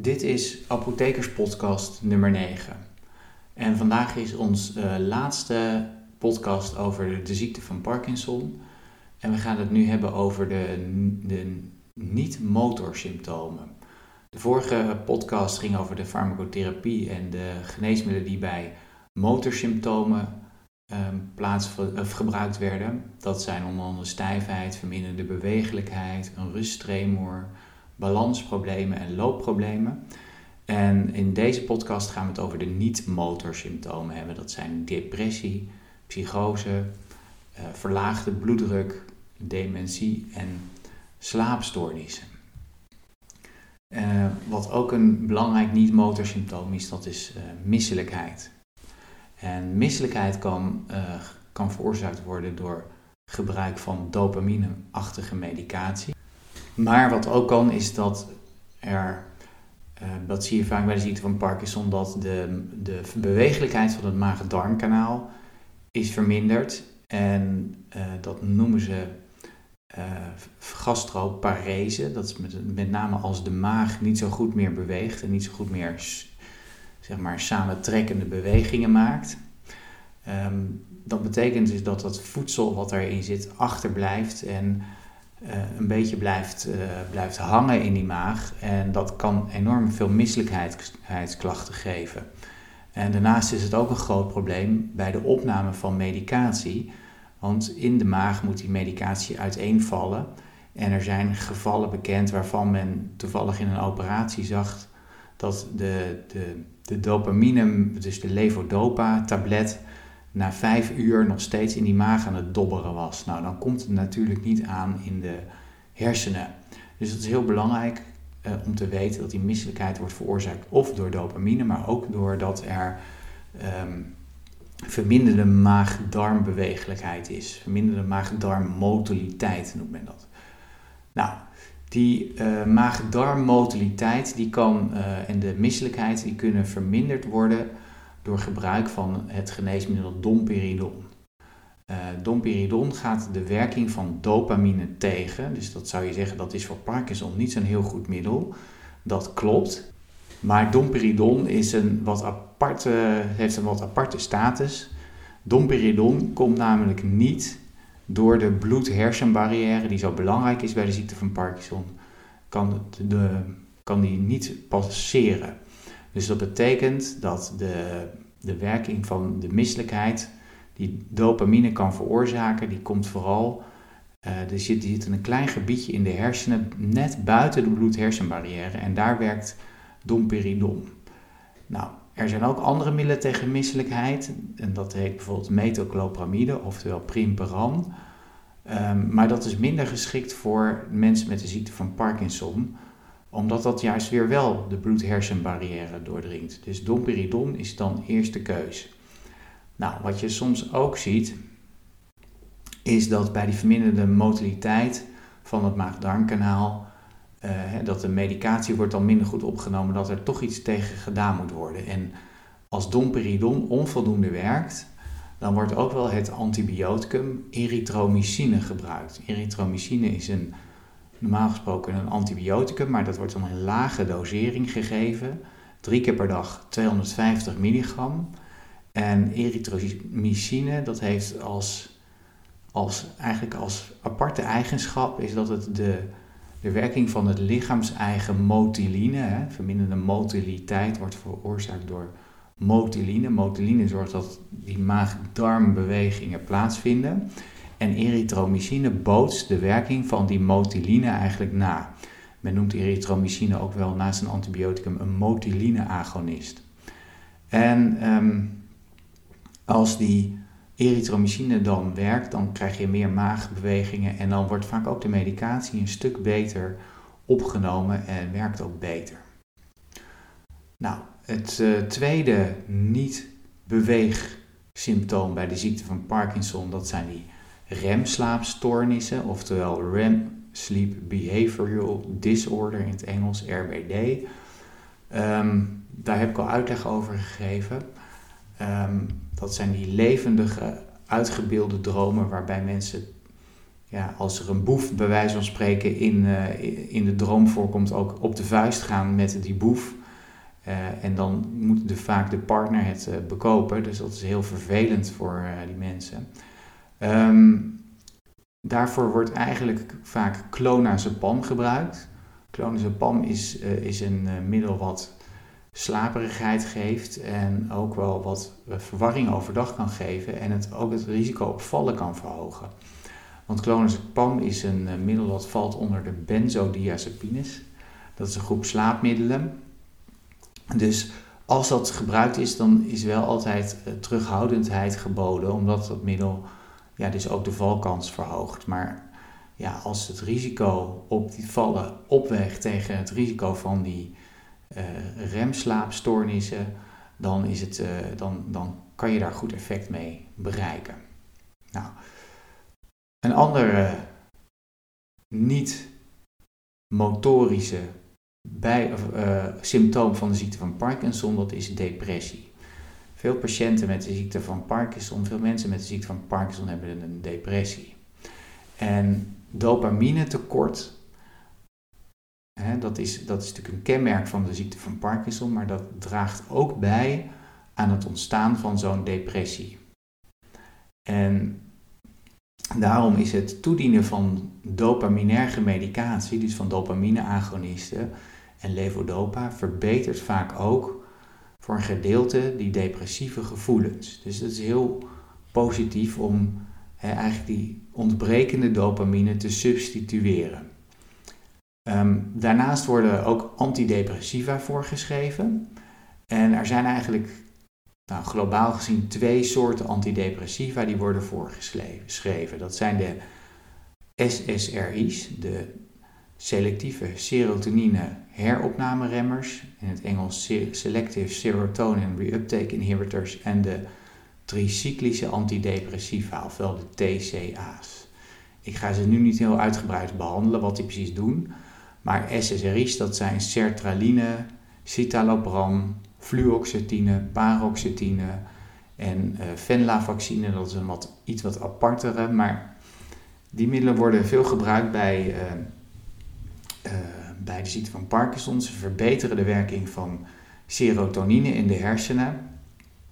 Dit is Apothekerspodcast nummer 9. En vandaag is ons uh, laatste podcast over de ziekte van Parkinson. En we gaan het nu hebben over de, de niet-motorsymptomen. De vorige podcast ging over de farmacotherapie en de geneesmiddelen die bij motorsymptomen plaats, of gebruikt werden. Dat zijn onder andere stijfheid, verminderde bewegelijkheid, een rusttremor balansproblemen en loopproblemen. En in deze podcast gaan we het over de niet-motorsymptomen hebben. Dat zijn depressie, psychose, uh, verlaagde bloeddruk, dementie en slaapstoornissen. Uh, wat ook een belangrijk niet-motorsymptoom is, dat is uh, misselijkheid. En misselijkheid kan, kan veroorzaakt worden door gebruik van dopamine-achtige medicatie. Maar wat ook kan, is dat er, uh, dat zie je vaak bij de ziekte van Parkinson, dat de, de bewegelijkheid van het maag-darmkanaal is verminderd. En uh, dat noemen ze uh, gastroparese. Dat is met, met name als de maag niet zo goed meer beweegt en niet zo goed meer zeg maar, samentrekkende bewegingen maakt. Um, dat betekent dus dat dat voedsel wat erin zit achterblijft en een beetje blijft, uh, blijft hangen in die maag. En dat kan enorm veel misselijkheidsklachten geven. En daarnaast is het ook een groot probleem bij de opname van medicatie. Want in de maag moet die medicatie uiteenvallen. En er zijn gevallen bekend waarvan men toevallig in een operatie zag dat de, de, de dopamine, dus de levodopa-tablet, na vijf uur nog steeds in die maag aan het dobberen was. Nou, dan komt het natuurlijk niet aan in de hersenen. Dus het is heel belangrijk uh, om te weten dat die misselijkheid wordt veroorzaakt of door dopamine, maar ook doordat er um, verminderde maag-darmbewegelijkheid is. Verminderde maag-darmmotiliteit noemt men dat. Nou, die uh, maag-darmmotiliteit die kan, uh, en de misselijkheid die kunnen verminderd worden door gebruik van het geneesmiddel domperidon. Uh, domperidon gaat de werking van dopamine tegen. Dus dat zou je zeggen dat is voor Parkinson niet zo'n heel goed middel. Dat klopt. Maar domperidon is een wat aparte, heeft een wat aparte status. Domperidon komt namelijk niet door de bloed-hersenbarrière, die zo belangrijk is bij de ziekte van Parkinson, kan, de, kan die niet passeren. Dus dat betekent dat de, de werking van de misselijkheid, die dopamine kan veroorzaken, die komt vooral. Uh, er zit, er een klein gebiedje in de hersenen, net buiten de bloed-hersenbarrière, en daar werkt domperidon. Nou, er zijn ook andere middelen tegen misselijkheid, en dat heet bijvoorbeeld metoclopramide, oftewel primperan. Um, maar dat is minder geschikt voor mensen met de ziekte van Parkinson, omdat dat juist weer wel de bloed-hersenbarrière doordringt. Dus domperidon is dan eerste keus. Nou, wat je soms ook ziet, is dat bij die verminderde motiliteit van het maag-darmkanaal, uh, dat de medicatie wordt dan minder goed opgenomen, dat er toch iets tegen gedaan moet worden. En als domperidon onvoldoende werkt, dan wordt ook wel het antibioticum erythromycine gebruikt. Erythromycine is een normaal gesproken een antibioticum, maar dat wordt dan in lage dosering gegeven. Drie keer per dag 250 milligram. En erythromycine, dat heeft als, als, eigenlijk als aparte eigenschap, is dat het de, de werking van het lichaams-eigen motiline, hè, verminderde motiliteit, wordt veroorzaakt door motiline. Motiline zorgt dat die maag-darmbewegingen plaatsvinden. En erythromycine bootst de werking van die motiline eigenlijk na. Men noemt erythromycine ook wel naast een antibioticum een motiline-agonist. En um, als die erythromycine dan werkt, dan krijg je meer maagbewegingen en dan wordt vaak ook de medicatie een stuk beter opgenomen en werkt ook beter. Nou, het uh, tweede niet-beweegsymptoom bij de ziekte van Parkinson, dat zijn die REM-slaapstoornissen, oftewel REM Sleep Behavioral Disorder in het Engels, RBD. Um, daar heb ik al uitleg over gegeven. Um, dat zijn die levendige, uitgebeelde dromen waarbij mensen ja, als er een boef bij wijze van spreken in, in de droom voorkomt, ook op de vuist gaan met die boef. en dan moet de, vaak de partner het bekopen. Dus dat is heel vervelend voor die mensen. Um, daarvoor wordt eigenlijk vaak clonazepam gebruikt. Clonazepam is, uh, is een uh, middel wat slaperigheid geeft en ook wel wat eh, verwarring overdag kan geven en het ook het risico op vallen kan verhogen. Want clonazepam is een middel dat valt onder de benzodiazepines. Dat is een groep slaapmiddelen. Dus als dat gebruikt is, dan is wel altijd terughoudendheid geboden, omdat dat middel ja, dus ook de valkans verhoogt. Maar ja, als het risico op die vallen opweegt tegen het risico van die uh, remslaapstoornissen, dan, is het, uh, dan, dan kan je daar goed effect mee bereiken. Nou, een andere niet-motorische bij, uh, symptoom van de ziekte van Parkinson, dat is depressie. Veel patiënten met de ziekte van Parkinson, veel mensen met de ziekte van Parkinson hebben een depressie. En dopamine tekort, hè, dat, is, dat is natuurlijk een kenmerk van de ziekte van Parkinson, maar dat draagt ook bij aan het ontstaan van zo'n depressie. En daarom is het toedienen van dopaminerge medicatie, dus van dopamine-agonisten en levodopa, verbetert vaak ook voor een gedeelte die depressieve gevoelens. Dus het is heel positief om eigenlijk die ontbrekende dopamine te substitueren. Ehm, daarnaast worden ook antidepressiva voorgeschreven. En er zijn eigenlijk nou, globaal gezien twee soorten antidepressiva die worden voorgeschreven. Dat zijn de SSRI's, de selectieve serotonine heropnameremmers, in het Engels Selective Serotonin Reuptake Inhibitors en de tricyclische antidepressiva, ofwel de TCA's. Ik ga ze nu niet heel uitgebreid behandelen wat die precies doen, maar SSRI's dat zijn sertraline, citalopram, fluoxetine, paroxetine en uh, venlafaxine, dat is een wat, iets wat apartere, maar die middelen worden veel gebruikt bij uh, bij de ziekte van Parkinson. Ze verbeteren de werking van serotonine in de hersenen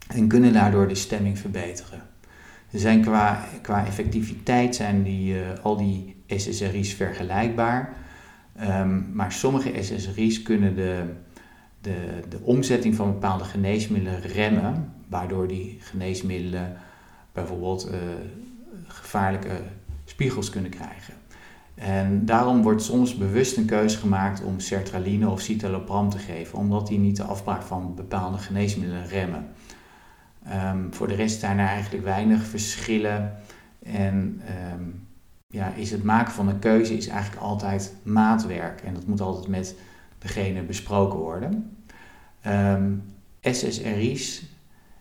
en kunnen daardoor de stemming verbeteren. Er zijn qua, qua effectiviteit zijn die, uh, al die SSRI's vergelijkbaar. Um, maar sommige SSRI's kunnen de, de, de omzetting van bepaalde geneesmiddelen remmen, waardoor die geneesmiddelen bijvoorbeeld uh, gevaarlijke spiegels kunnen krijgen. En daarom wordt soms bewust een keuze gemaakt om sertraline of citalopram te geven, omdat die niet de afbraak van bepaalde geneesmiddelen remmen. Um, voor de rest zijn er eigenlijk weinig verschillen en um, ja, is het maken van een keuze is eigenlijk altijd maatwerk en dat moet altijd met degene besproken worden. Ehm, SSRI's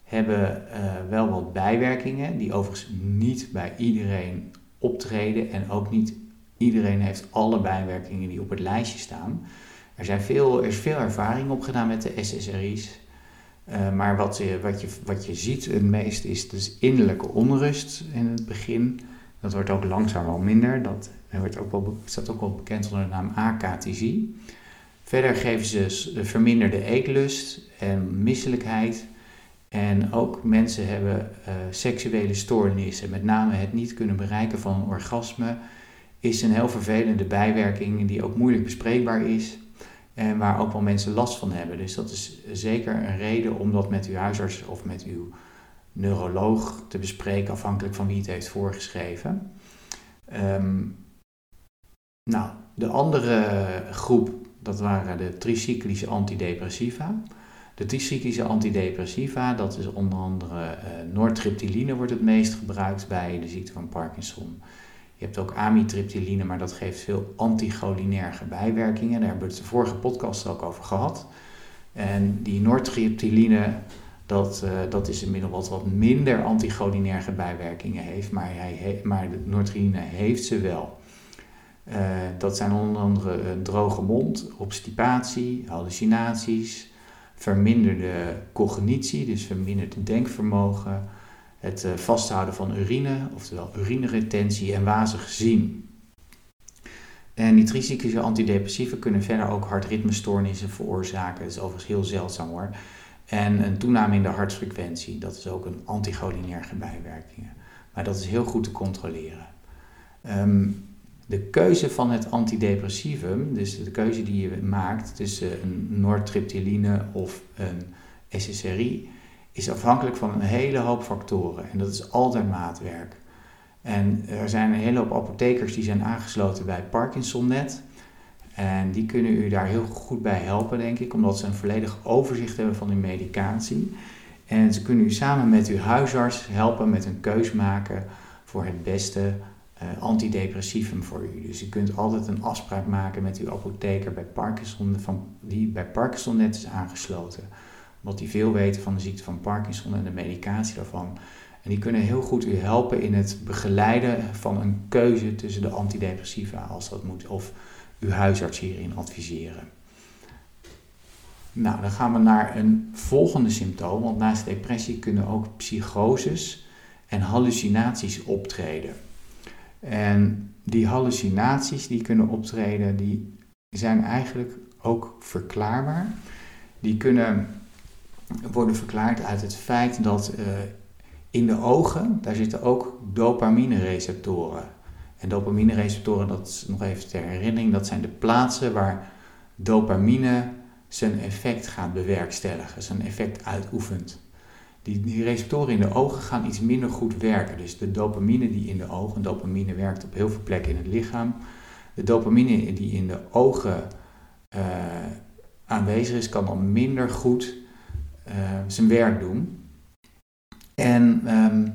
hebben uh, wel wat bijwerkingen die overigens niet bij iedereen optreden en ook niet Iedereen heeft alle bijwerkingen die op het lijstje staan. Er, zijn veel, er is veel ervaring opgedaan met de SSRI's. Eh, maar wat je, wat, je, wat je ziet het meest is dus innerlijke onrust in het begin. Dat wordt ook langzaam wel minder. Dat wordt ook wel, staat ook wel bekend onder de naam akathisie. Verder geven ze verminderde eetlust en misselijkheid. En ook mensen hebben uh, seksuele stoornissen, met name het niet kunnen bereiken van een orgasme is een heel vervelende bijwerking die ook moeilijk bespreekbaar is en waar ook wel mensen last van hebben. Dus dat is zeker een reden om dat met uw huisarts of met uw neuroloog te bespreken, afhankelijk van wie het heeft voorgeschreven. Um, nou, de andere groep, dat waren de tricyclische antidepressiva. De tricyclische antidepressiva, dat is onder andere uh, wordt het meest gebruikt bij de ziekte van Parkinson. Je hebt ook amitriptyline, maar dat geeft veel anticholinerge bijwerkingen. Daar hebben we het de vorige podcast ook over gehad. En die nortriptyline, dat, uh, dat is een middel wat wat minder anticholinerge bijwerkingen heeft, maar, hij maar de noortriptyline heeft ze wel. Uh, dat zijn onder andere droge mond, obstipatie, hallucinaties, verminderde cognitie, dus verminderd denkvermogen, het vasthouden van urine, oftewel urineretentie en wazig zien. En antidepressiva kunnen verder ook hartritmestoornissen veroorzaken. Dat is overigens heel zeldzaam hoor. En een toename in de hartfrequentie, dat is ook een anticholinerge bijwerking. Maar dat is heel goed te controleren. Ehm, de keuze van het antidepressivum, dus de keuze die je maakt tussen een nortriptyline of een SSRI, is afhankelijk van een hele hoop factoren. En dat is altijd maatwerk. En er zijn een hele hoop apothekers die zijn aangesloten bij ParkinsonNet. En die kunnen u daar heel goed bij helpen, denk ik, omdat ze een volledig overzicht hebben van uw medicatie. En ze kunnen u samen met uw huisarts helpen met een keus maken voor het beste uh, antidepressivum voor u. Dus u kunt altijd een afspraak maken met uw apotheker bij Parkinson, van, die bij ParkinsonNet is aangesloten. Omdat die veel weten van de ziekte van Parkinson en de medicatie daarvan. En die kunnen heel goed u helpen in het begeleiden van een keuze tussen de antidepressiva als dat moet, of uw huisarts hierin adviseren. Nou, dan gaan we naar een volgende symptoom, want naast depressie kunnen ook psychoses en hallucinaties optreden. En die hallucinaties die kunnen optreden, die zijn eigenlijk ook verklaarbaar. Die kunnen worden verklaard uit het feit dat uh, in de ogen, daar zitten ook dopamine-receptoren. En dopamine-receptoren, dat is nog even ter herinnering, dat zijn de plaatsen waar dopamine zijn effect gaat bewerkstelligen, zijn effect uitoefent. Die, die, receptoren in de ogen gaan iets minder goed werken. Dus de dopamine die in de ogen, dopamine werkt op heel veel plekken in het lichaam. De dopamine die in de ogen uh, aanwezig is, kan dan minder goed zijn werk doen. En um,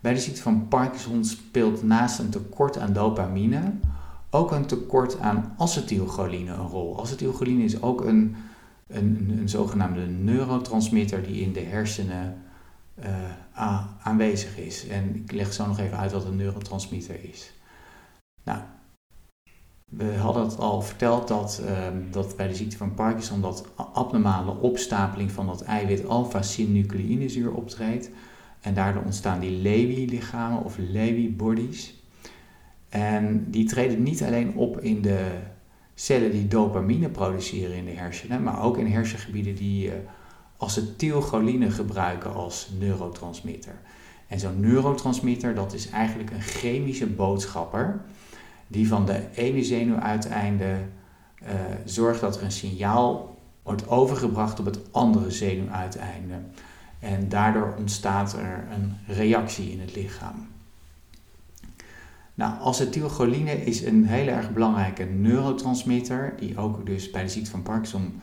bij de ziekte van Parkinson speelt naast een tekort aan dopamine ook een tekort aan acetylcholine een rol. Acetylcholine is ook een, een, een zogenaamde neurotransmitter die in de hersenen uh, aanwezig is. En ik leg zo nog even uit wat een neurotransmitter is. Nou, we hadden het al verteld dat, uh, dat bij de ziekte van Parkinson dat abnormale opstapeling van dat eiwit alpha-synucleinezuur optreedt. En daardoor ontstaan die Lewy-lichamen of Lewy-bodies. En die treden niet alleen op in de cellen die dopamine produceren in de hersenen, maar ook in hersengebieden die uh, acetylcholine gebruiken als neurotransmitter. En zo'n neurotransmitter, dat is eigenlijk een chemische boodschapper die van de ene zenuwuiteinde uh, zorgt dat er een signaal wordt overgebracht op het andere zenuwuiteinde. En daardoor ontstaat er een reactie in het lichaam. Nou, acetylcholine is een hele erg belangrijke neurotransmitter, die ook dus bij de ziekte van Parkinson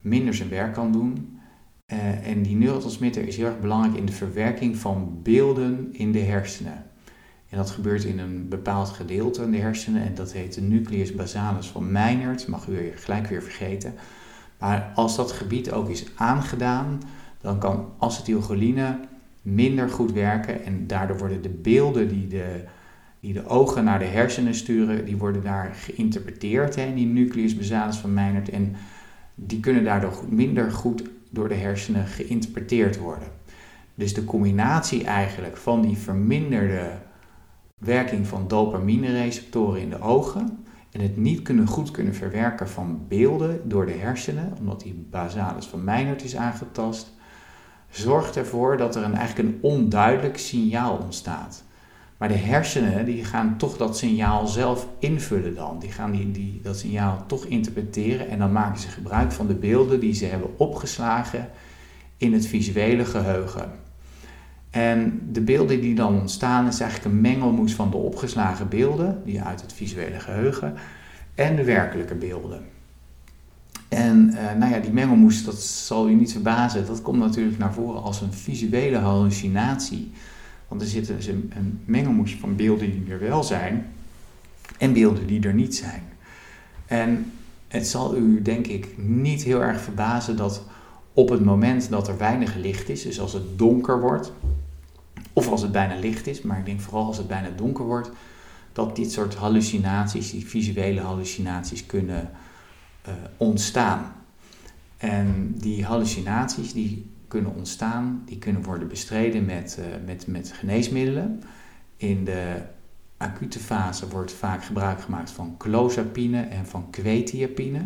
minder zijn werk kan doen. Uh, en die neurotransmitter is heel erg belangrijk in de verwerking van beelden in de hersenen. Dat gebeurt in een bepaald gedeelte in de hersenen en dat heet de nucleus basalis van Meinert, mag u gelijk weer vergeten. Maar als dat gebied ook is aangedaan, dan kan acetylcholine minder goed werken en daardoor worden de beelden die de, die de ogen naar de hersenen sturen, die worden daar geïnterpreteerd hè, in die nucleus basalis van Meinert en die kunnen daardoor minder goed door de hersenen geïnterpreteerd worden. Dus de combinatie eigenlijk van die verminderde werking van dopamine-receptoren in de ogen en het niet kunnen goed kunnen verwerken van beelden door de hersenen, omdat die basalis van Meinert is aangetast, zorgt ervoor dat er een, eigenlijk een onduidelijk signaal ontstaat. Maar de hersenen die gaan toch dat signaal zelf invullen dan. Die gaan die, dat signaal toch interpreteren en dan maken ze gebruik van de beelden die ze hebben opgeslagen in het visuele geheugen. En de beelden die dan ontstaan is eigenlijk een mengelmoes van de opgeslagen beelden, die uit het visuele geheugen, en de werkelijke beelden. En uh, nou ja, die mengelmoes, dat zal u niet verbazen, dat komt natuurlijk naar voren als een visuele hallucinatie. Want er zit dus een, een mengelmoes van beelden die er wel zijn en beelden die er niet zijn. En het zal u denk ik niet heel erg verbazen dat op het moment dat er weinig licht is, dus als het donker wordt, of als het bijna licht is, maar ik denk vooral als het bijna donker wordt, dat dit soort hallucinaties, die visuele hallucinaties kunnen uh, ontstaan. En die hallucinaties die kunnen ontstaan, die kunnen worden bestreden met, met, met geneesmiddelen. In de acute fase wordt vaak gebruik gemaakt van clozapine en van quetiapine.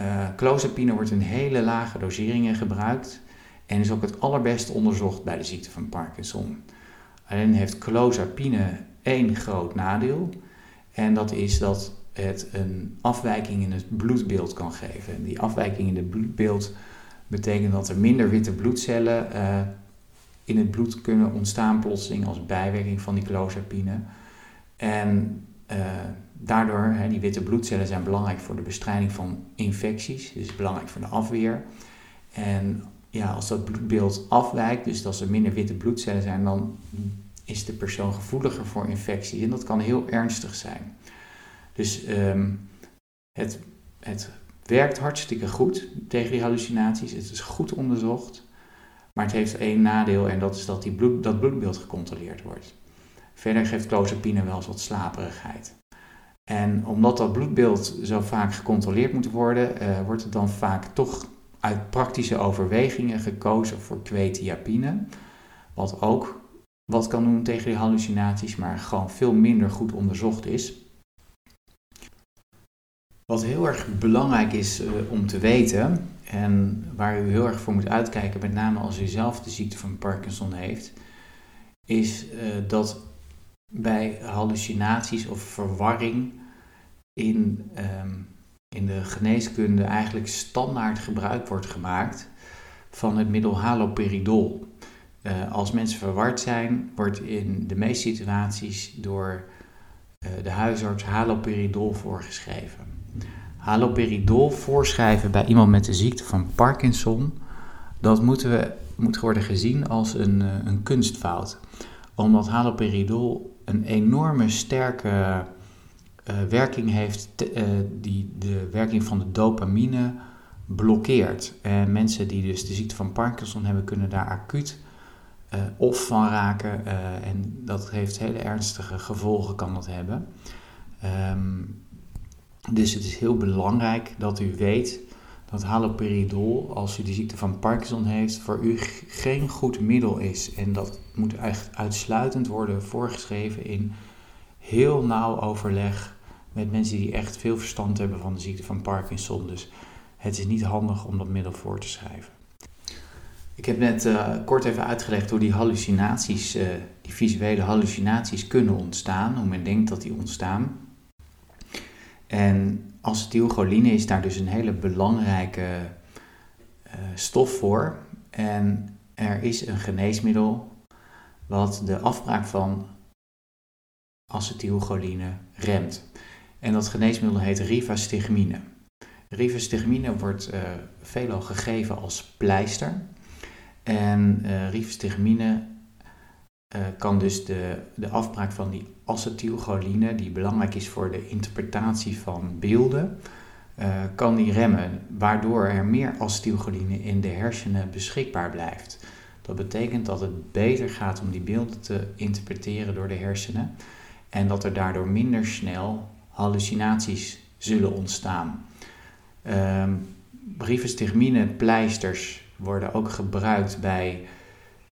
Uh, clozapine wordt in hele lage doseringen gebruikt en is ook het allerbest onderzocht bij de ziekte van Parkinson. Alleen heeft clozapine één groot nadeel en dat is dat het een afwijking in het bloedbeeld kan geven. Die afwijking in het bloedbeeld betekent dat er minder witte bloedcellen uh, in het bloed kunnen ontstaan plotseling als bijwerking van die clozapine. En uh, daardoor, hè, die witte bloedcellen zijn belangrijk voor de bestrijding van infecties, dus belangrijk voor de afweer. En ja, als dat bloedbeeld afwijkt, dus als er minder witte bloedcellen zijn, dan is de persoon gevoeliger voor infecties. En dat kan heel ernstig zijn. Dus um, het, het werkt hartstikke goed tegen die hallucinaties. Het is goed onderzocht. Maar het heeft één nadeel en dat is dat die bloed, dat bloedbeeld gecontroleerd wordt. Verder geeft clozapine wel eens wat slaperigheid. En omdat dat bloedbeeld zo vaak gecontroleerd moet worden, uh, wordt het dan vaak toch uit praktische overwegingen gekozen voor quetiapine. Wat ook wat kan doen tegen die hallucinaties, maar gewoon veel minder goed onderzocht is. Wat heel erg belangrijk is uh, om te weten, en waar u heel erg voor moet uitkijken, met name als u zelf de ziekte van Parkinson heeft, is uh, dat bij hallucinaties of verwarring in, um, in de geneeskunde eigenlijk standaard gebruik wordt gemaakt van het middel haloperidol. Uh, als mensen verward zijn, wordt in de meeste situaties door uh, de huisarts haloperidol voorgeschreven. Haloperidol voorschrijven bij iemand met de ziekte van Parkinson, dat moeten we, moet worden gezien als een, uh, een kunstfout. Omdat haloperidol een enorme sterke uh, werking heeft, uh, die de werking van de dopamine blokkeert. En mensen die dus de ziekte van Parkinson hebben, kunnen daar acuut uh, of van raken. en dat heeft hele ernstige gevolgen, kan dat hebben. Um, dus het is heel belangrijk dat u weet dat haloperidol, als u de ziekte van Parkinson heeft, voor u geen goed middel is. En dat moet echt uitsluitend worden voorgeschreven in heel nauw overleg met mensen die echt veel verstand hebben van de ziekte van Parkinson. Dus het is niet handig om dat middel voor te schrijven. Ik heb net uh, kort even uitgelegd hoe die hallucinaties, uh, die visuele hallucinaties kunnen ontstaan, hoe men denkt dat die ontstaan. En acetylcholine is daar dus een hele belangrijke uh, stof voor. En er is een geneesmiddel wat de afbraak van acetylcholine remt. En dat geneesmiddel heet rivastigmine. Rivastigmine wordt uh, veelal gegeven als pleister. En uh, rivastigmine uh, kan dus de, de afbraak van die acetylcholine, die belangrijk is voor de interpretatie van beelden, kan die remmen, waardoor er meer acetylcholine in de hersenen beschikbaar blijft. Dat betekent dat het beter gaat om die beelden te interpreteren door de hersenen en dat er daardoor minder snel hallucinaties zullen ontstaan. Um, pleisters worden ook gebruikt bij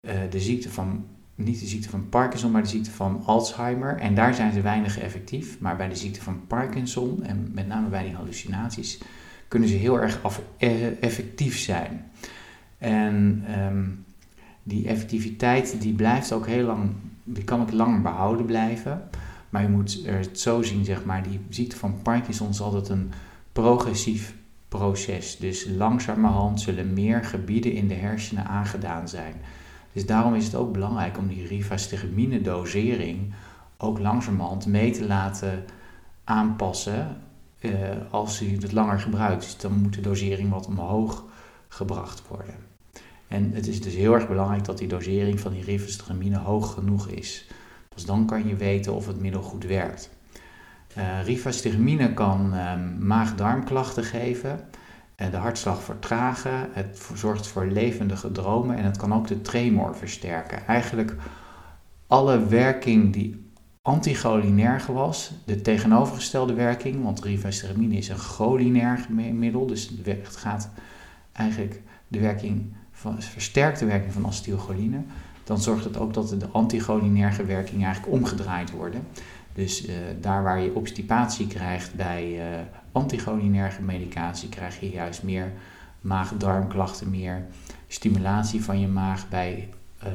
uh, de ziekte van niet de ziekte van Parkinson, maar de ziekte van Alzheimer. En daar zijn ze weinig effectief. Maar bij de ziekte van Parkinson en met name bij die hallucinaties kunnen ze heel erg e-, effectief zijn. En um, die effectiviteit die blijft ook heel lang, die kan ook langer behouden blijven. Maar je moet het zo zien, zeg maar, die ziekte van Parkinson is altijd een progressief proces. Dus langzamerhand zullen meer gebieden in de hersenen aangedaan zijn. Dus daarom is het ook belangrijk om die rivastigmine dosering ook langzamerhand mee te laten aanpassen uh, als u het langer gebruikt. Dus dan moet de dosering wat omhoog gebracht worden. En het is dus heel erg belangrijk dat die dosering van die rivastigmine hoog genoeg is. Dus dan kan je weten of het middel goed werkt. Uh, kan uh, maag-darmklachten geven de hartslag vertragen, het zorgt voor levendige dromen en het kan ook de tremor versterken. Eigenlijk alle werking die anticholinerg was, de tegenovergestelde werking, want rivastigmine is een cholinerg middel, dus het gaat eigenlijk de werking van, versterkt de werking van acetylcholine, dan zorgt het ook dat de anticholinerge werking eigenlijk omgedraaid worden. Dus uh, daar waar je obstipatie krijgt bij uh, anticholinerge medicatie, krijg je juist meer maag-darmklachten, meer stimulatie van je maag bij uh,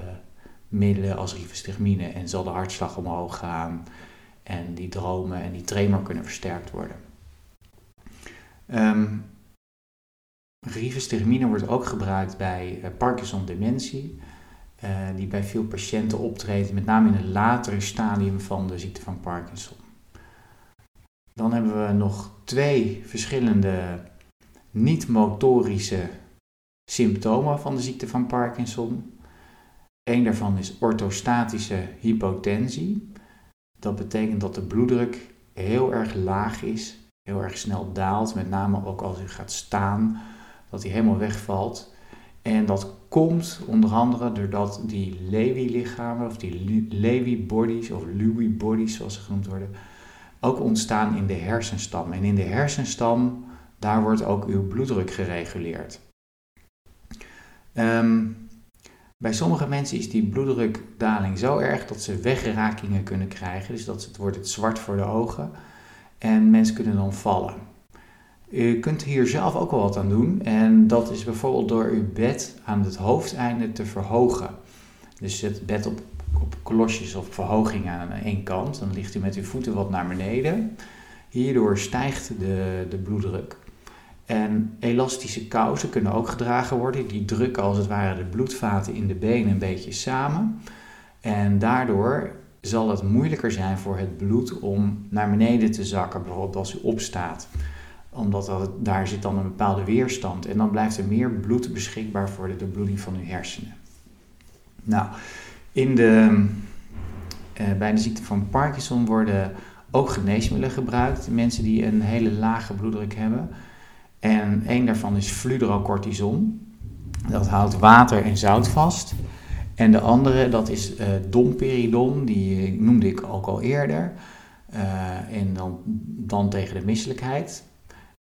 middelen als rivastigmine en zal de hartslag omhoog gaan en die dromen en die tremor kunnen versterkt worden. Um, rivastigmine wordt ook gebruikt bij Parkinson-dementie, uh, die bij veel patiënten optreedt, met name in het latere stadium van de ziekte van Parkinson. Dan hebben we nog twee verschillende niet-motorische symptomen van de ziekte van Parkinson. Eén daarvan is orthostatische hypotensie. Dat betekent dat de bloeddruk heel erg laag is, heel erg snel daalt, met name ook als u gaat staan, dat hij helemaal wegvalt. En dat komt onder andere doordat die Lewy-lichamen, of die Lewy-bodies, of Lewy-bodies zoals ze genoemd worden, ook ontstaan in de hersenstam. En in de hersenstam, daar wordt ook uw bloeddruk gereguleerd. Um, bij sommige mensen is die bloeddrukdaling zo erg dat ze wegrakingen kunnen krijgen. Dus dat het wordt het zwart voor de ogen. En mensen kunnen dan vallen. U kunt hier zelf ook wel wat aan doen. En dat is bijvoorbeeld door uw bed aan het hoofdeinde te verhogen. Dus het bed op, op kolosjes of verhoging aan één kant. Dan ligt u met uw voeten wat naar beneden. Hierdoor stijgt de, de bloeddruk. En elastische kousen kunnen ook gedragen worden. Die drukken als het ware de bloedvaten in de benen een beetje samen. En daardoor zal het moeilijker zijn voor het bloed om naar beneden te zakken, bijvoorbeeld als u opstaat. Omdat dat, daar zit dan een bepaalde weerstand en dan blijft er meer bloed beschikbaar voor de doorbloeding van uw hersenen. Nou, in de, eh, bij de ziekte van Parkinson worden ook geneesmiddelen gebruikt. Mensen die een hele lage bloeddruk hebben. En één daarvan is fludrocortison. Dat houdt water en zout vast. En de andere, dat is uh, domperidon, die noemde ik ook al eerder. Uh, en dan, dan tegen de misselijkheid.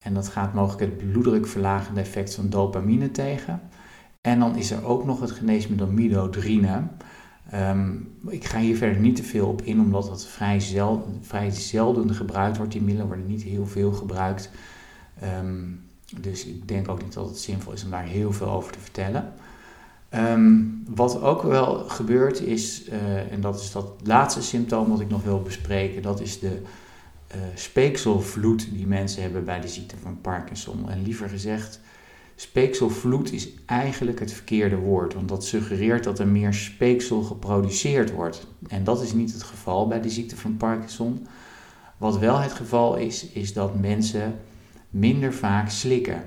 En dat gaat mogelijk het bloeddrukverlagende effect van dopamine tegen. En dan is er ook nog het geneesmiddel midodrine. Um, ik ga hier verder niet te veel op in, omdat dat vrij, zel, vrij zelden gebruikt wordt. Die middelen worden niet heel veel gebruikt. Um, dus ik denk ook niet dat het zinvol is om daar heel veel over te vertellen. Um, wat ook wel gebeurt is, uh, en dat is dat laatste symptoom wat ik nog wil bespreken, dat is de uh, speekselvloed die mensen hebben bij de ziekte van Parkinson. En liever gezegd, speekselvloed is eigenlijk het verkeerde woord, want dat suggereert dat er meer speeksel geproduceerd wordt. En dat is niet het geval bij de ziekte van Parkinson. Wat wel het geval is, is dat mensen minder vaak slikken.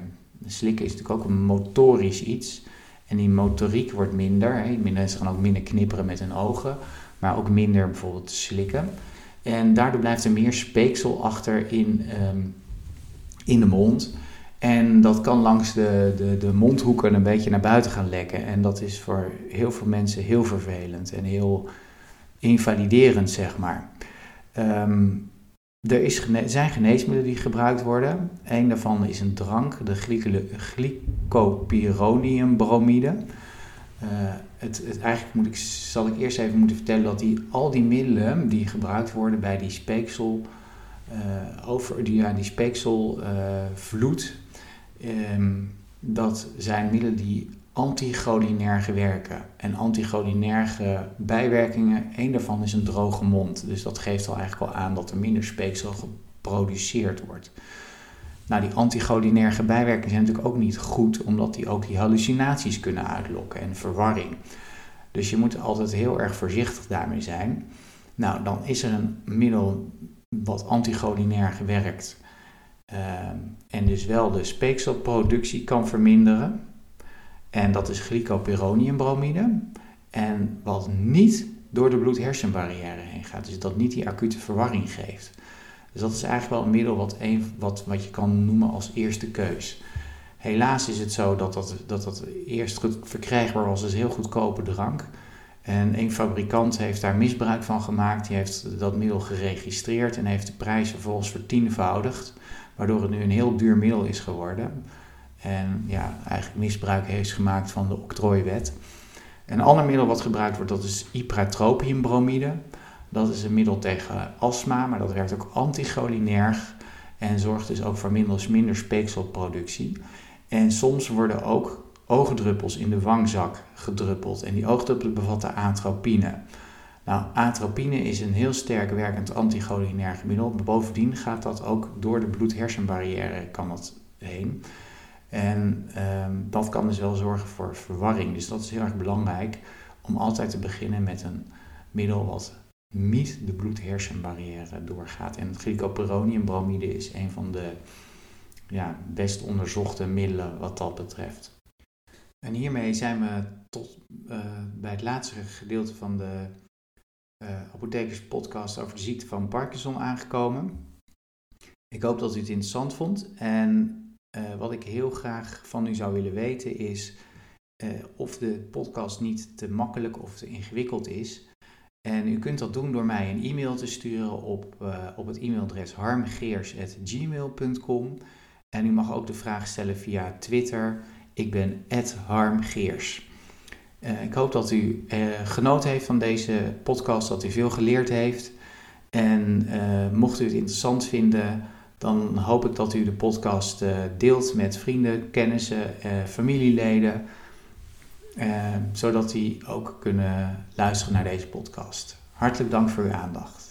Slikken is natuurlijk ook een motorisch iets. En die motoriek wordt minder. Hè. Mensen gaan ook minder knipperen met hun ogen. Maar ook minder bijvoorbeeld slikken. En daardoor blijft er meer speeksel achter in, ehm, in de mond. En dat kan langs de, de, de mondhoeken een beetje naar buiten gaan lekken. En dat is voor heel veel mensen heel vervelend en heel invaliderend, zeg maar. Um, er is zijn geneesmiddelen die gebruikt worden. Een daarvan is een drank, de glycopyrroniumbromide. Uh, het, het, eigenlijk moet ik, zal ik eerst even moeten vertellen dat die, al die middelen die gebruikt worden bij die speeksel, uh, over, die, ja, die speekselvloed, uh, um, dat zijn middelen die anticholinerge werken. En anticholinerge bijwerkingen, één daarvan is een droge mond. Dus dat geeft al eigenlijk al aan dat er minder speeksel geproduceerd wordt. Nou, die anticholinerge bijwerkingen zijn natuurlijk ook niet goed, omdat die ook die hallucinaties kunnen uitlokken en verwarring. Dus je moet altijd heel erg voorzichtig daarmee zijn. Nou, dan is er een middel wat anticholinerge werkt. Uh, en dus wel de speekselproductie kan verminderen. En dat is glycopyrroniumbromide. En wat niet door de bloed-hersenbarrière heen gaat. Dus dat niet die acute verwarring geeft. Dus dat is eigenlijk wel een middel wat, een, wat, wat je kan noemen als eerste keus. Helaas is het zo dat dat, dat, dat eerst verkrijgbaar was als heel goedkope drank. En een fabrikant heeft daar misbruik van gemaakt. Die heeft dat middel geregistreerd en heeft de prijs vervolgens vertienvoudigd. Waardoor het nu een heel duur middel is geworden. En ja, eigenlijk misbruik heeft gemaakt van de octrooiwet. Een ander middel wat gebruikt wordt, dat is ipratropiumbromide. Dat is een middel tegen astma, maar dat werkt ook anticholinerg en zorgt dus ook voor minder, minder speekselproductie. En soms worden ook oogdruppels in de wangzak gedruppeld. En die oogdruppels bevatten atropine. Nou, atropine is een heel sterk werkend anticholinerg middel. Bovendien gaat dat ook door de bloed-hersenbarrière kan dat heen. En ehm, dat kan dus wel zorgen voor verwarring. Dus dat is heel erg belangrijk om altijd te beginnen met een middel wat niet de bloed-hersenbarrière doorgaat. En glycoperoniumbromide is een van de ja, best onderzochte middelen wat dat betreft. En hiermee zijn we tot uh, bij het laatste gedeelte van de uh, Apothekers podcast over de ziekte van Parkinson aangekomen. Ik hoop dat u het interessant vond. En uh, wat ik heel graag van u zou willen weten is of de podcast niet te makkelijk of te ingewikkeld is. En u kunt dat doen door mij een e-mail te sturen op, op het e-mailadres harmgeers.gmail.com. En u mag ook de vraag stellen via Twitter. Ik ben harmgeers. Uh, ik hoop dat u uh, genoten heeft van deze podcast, dat u veel geleerd heeft. En mocht u het interessant vinden, dan hoop ik dat u de podcast deelt met vrienden, kennissen, familieleden. Zodat die ook kunnen luisteren naar deze podcast. Hartelijk dank voor uw aandacht.